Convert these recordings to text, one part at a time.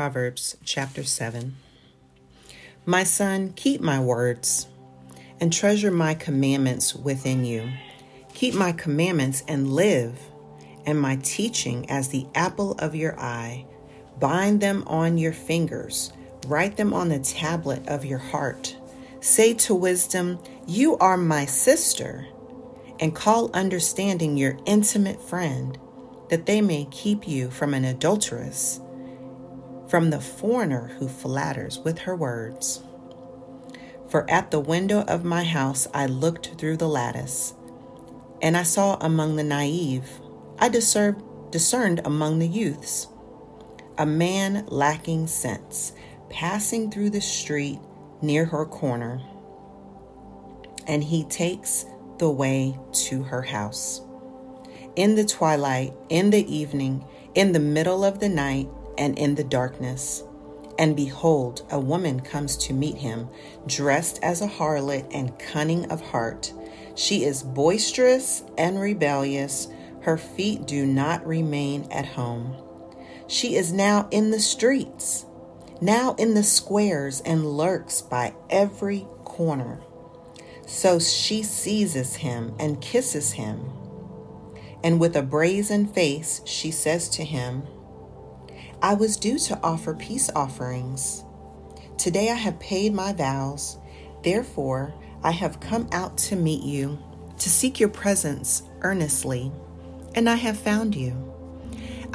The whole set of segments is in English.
Proverbs chapter 7. My son, keep my words and treasure my commandments within you. Keep my commandments and live, and my teaching as the apple of your eye. Bind them on your fingers, write them on the tablet of your heart. Say to wisdom, You are my sister, and call understanding your intimate friend, that they may keep you from an adulteress, from the foreigner who flatters with her words. For at the window of my house I looked through the lattice, and I saw among the naive, I discerned, among the youths, a man lacking sense, passing through the street near her corner, and he takes the way to her house. In the twilight, in the evening, in the middle of the night, and in the darkness. And behold, a woman comes to meet him, dressed as a harlot and cunning of heart. She is boisterous and rebellious. Her feet do not remain at home. She is now in the streets now in the squares and lurks by every corner. So she seizes him and kisses him. And with a brazen face, she says to him, I was due to offer peace offerings. Today I have paid my vows. Therefore, I have come out to meet you, to seek your presence earnestly, and I have found you.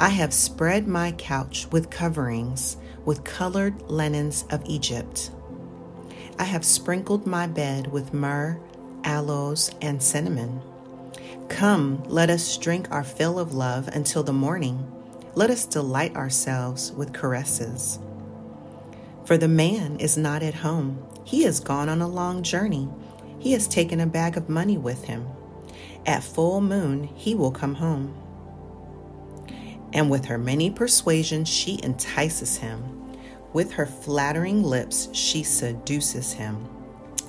I have spread my couch with coverings with colored linens of Egypt. I have sprinkled my bed with myrrh, aloes, and cinnamon. Come, let us drink our fill of love until the morning. Let us delight ourselves with caresses. For the man is not at home. He has gone on a long journey. He has taken a bag of money with him. At full moon, he will come home. And with her many persuasions, she entices him. With her flattering lips, she seduces him.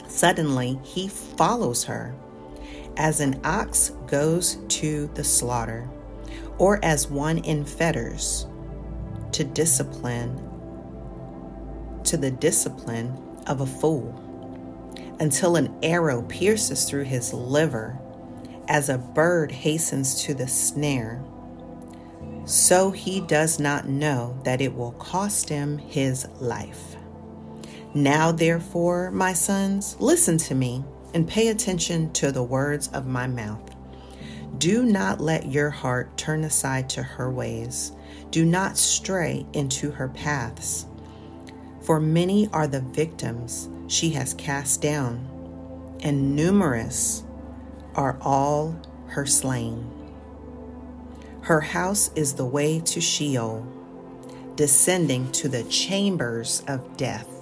Suddenly, he follows her, as an ox goes to the slaughter, or as one in fetters to discipline, to the discipline of a fool, until an arrow pierces through his liver, as a bird hastens to the snare so he does not know that it will cost him his life. Now, therefore, my sons, listen to me and pay attention to the words of my mouth. Do not let your heart turn aside to her ways. Do not stray into her paths. For many are the victims she has cast down, and numerous are all her slain. Her house is the way to Sheol, descending to the chambers of death.